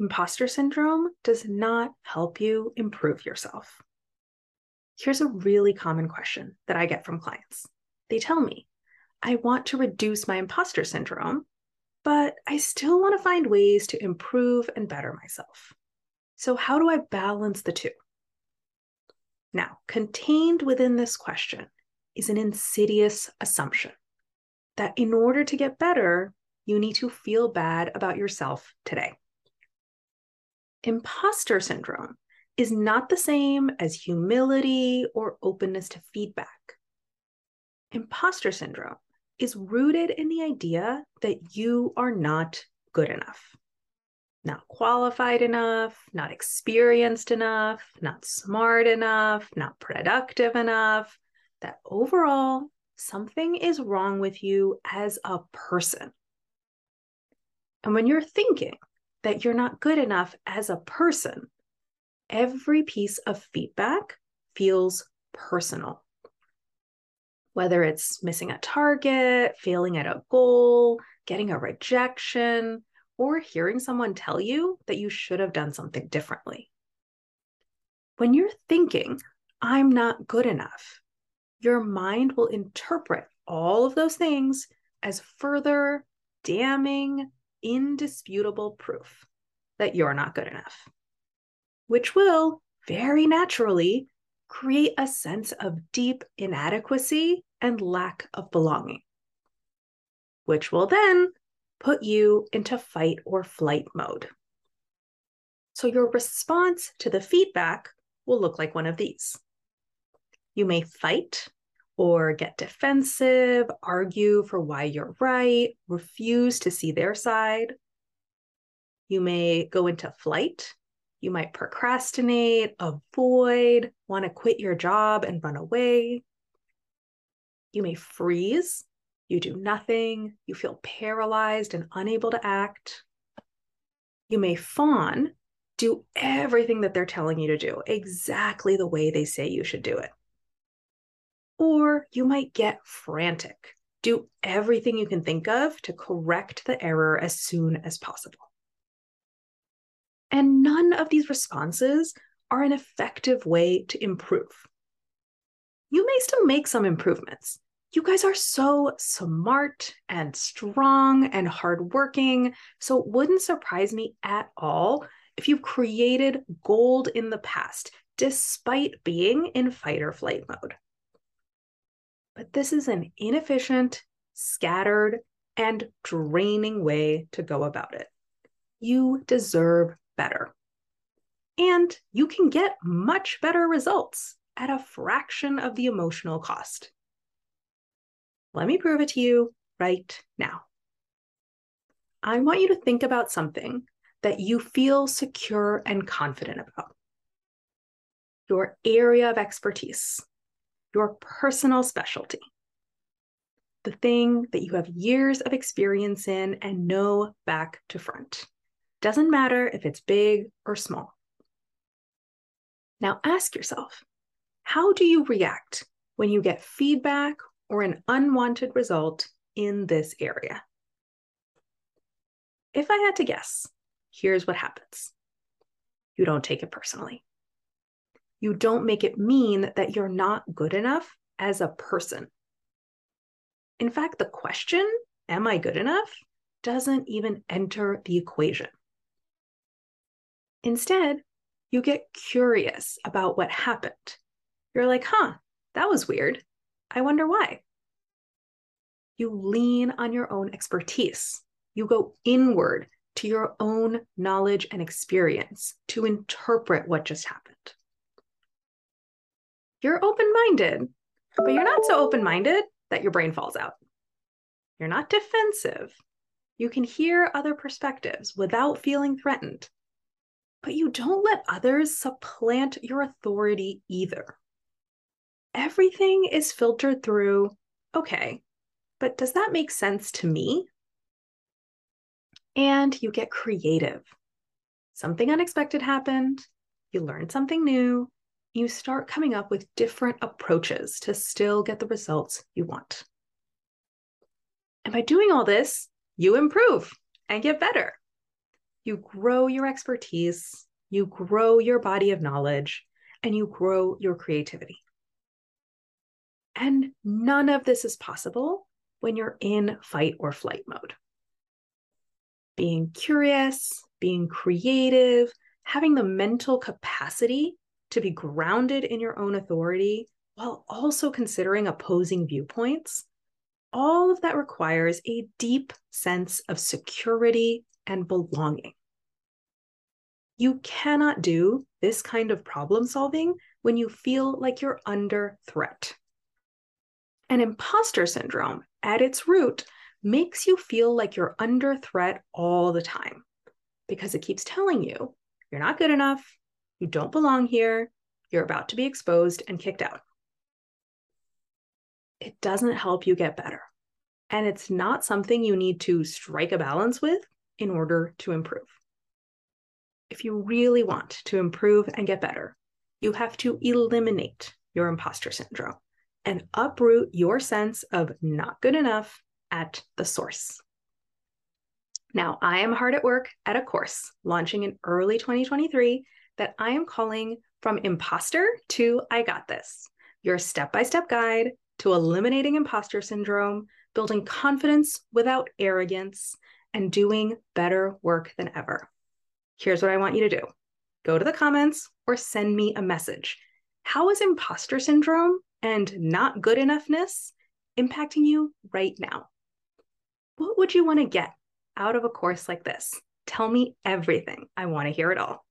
imposter syndrome does not help you improve yourself. Here's a really common question that I get from clients. They tell me, I want to reduce my imposter syndrome, but I still want to find ways to improve and better myself. So, how do I balance the two? Now, contained within this question is an insidious assumption that in order to get better, you need to feel bad about yourself today. Imposter syndrome is not the same as humility or openness to feedback. Imposter syndrome is rooted in the idea that you are not good enough, not qualified enough, not experienced enough, not smart enough, not productive enough, that overall something is wrong with you as a person. And when you're thinking that you're not good enough as a person, every piece of feedback feels personal. Whether it's missing a target, failing at a goal, getting a rejection, or hearing someone tell you that you should have done something differently. When you're thinking, I'm not good enough, your mind will interpret all of those things as further damning, indisputable proof that you're not good enough, which will very naturally create a sense of deep inadequacy and lack of belonging, which will then put you into fight or flight mode. So your response to the feedback will look like one of these. You may fight or get defensive, argue for why you're right, refuse to see their side. You may go into flight. You might procrastinate, avoid, want to quit your job and run away. You may freeze. You do nothing. You feel paralyzed and unable to act. You may fawn, do everything that they're telling you to do, exactly the way they say you should do it. Or you might get frantic, do everything you can think of to correct the error as soon as possible. And none of these responses are an effective way to improve. You may still make some improvements. You guys are so smart and strong and hardworking. So it wouldn't surprise me at all if you've created gold in the past, despite being in fight or flight mode. But this is an inefficient, scattered, and draining way to go about it. You deserve better. And you can get much better results at a fraction of the emotional cost. Let me prove it to you right now. I want you to think about something that you feel secure and confident about. Your area of expertise, your personal specialty, the thing that you have years of experience in and know back to front. Doesn't matter if it's big or small. Now ask yourself how do you react when you get feedback or an unwanted result in this area? If I had to guess, here's what happens you don't take it personally you don't make it mean that you're not good enough as a person. In fact, the question, am I good enough, doesn't even enter the equation. Instead, you get curious about what happened. You're like, huh, that was weird. I wonder why. You lean on your own expertise. You go inward to your own knowledge and experience to interpret what just happened you're open minded, but you're not so open minded that your brain falls out. You're not defensive. You can hear other perspectives without feeling threatened, but you don't let others supplant your authority either. Everything is filtered through, okay, but does that make sense to me? And you get creative. Something unexpected happened, you learned something new, you start coming up with different approaches to still get the results you want. And by doing all this, you improve and get better. you grow your expertise, you grow your body of knowledge, and you grow your creativity. And none of this is possible when you're in fight or flight mode. Being curious, being creative, having the mental capacity to be grounded in your own authority while also considering opposing viewpoints, all of that requires a deep sense of security and belonging. You cannot do this kind of problem solving when you feel like you're under threat. And imposter syndrome, at its root, makes you feel like you're under threat all the time because it keeps telling you you're not good enough, you don't belong here, you're about to be exposed and kicked out. It doesn't help you get better. And it's not something you need to strike a balance with in order to improve. If you really want to improve and get better, you have to eliminate your imposter syndrome and uproot your sense of not good enough at the source. Now, I am hard at work at a course launching in early 2023 that I am calling From Imposter to I Got This, your step by step guide to eliminating imposter syndrome, building confidence without arrogance, and doing better work than ever. Here's what I want you to do go to the comments or send me a message. How is imposter syndrome and not good enoughness impacting you right now? What would you want to get out of a course like this? Tell me everything. I want to hear it all.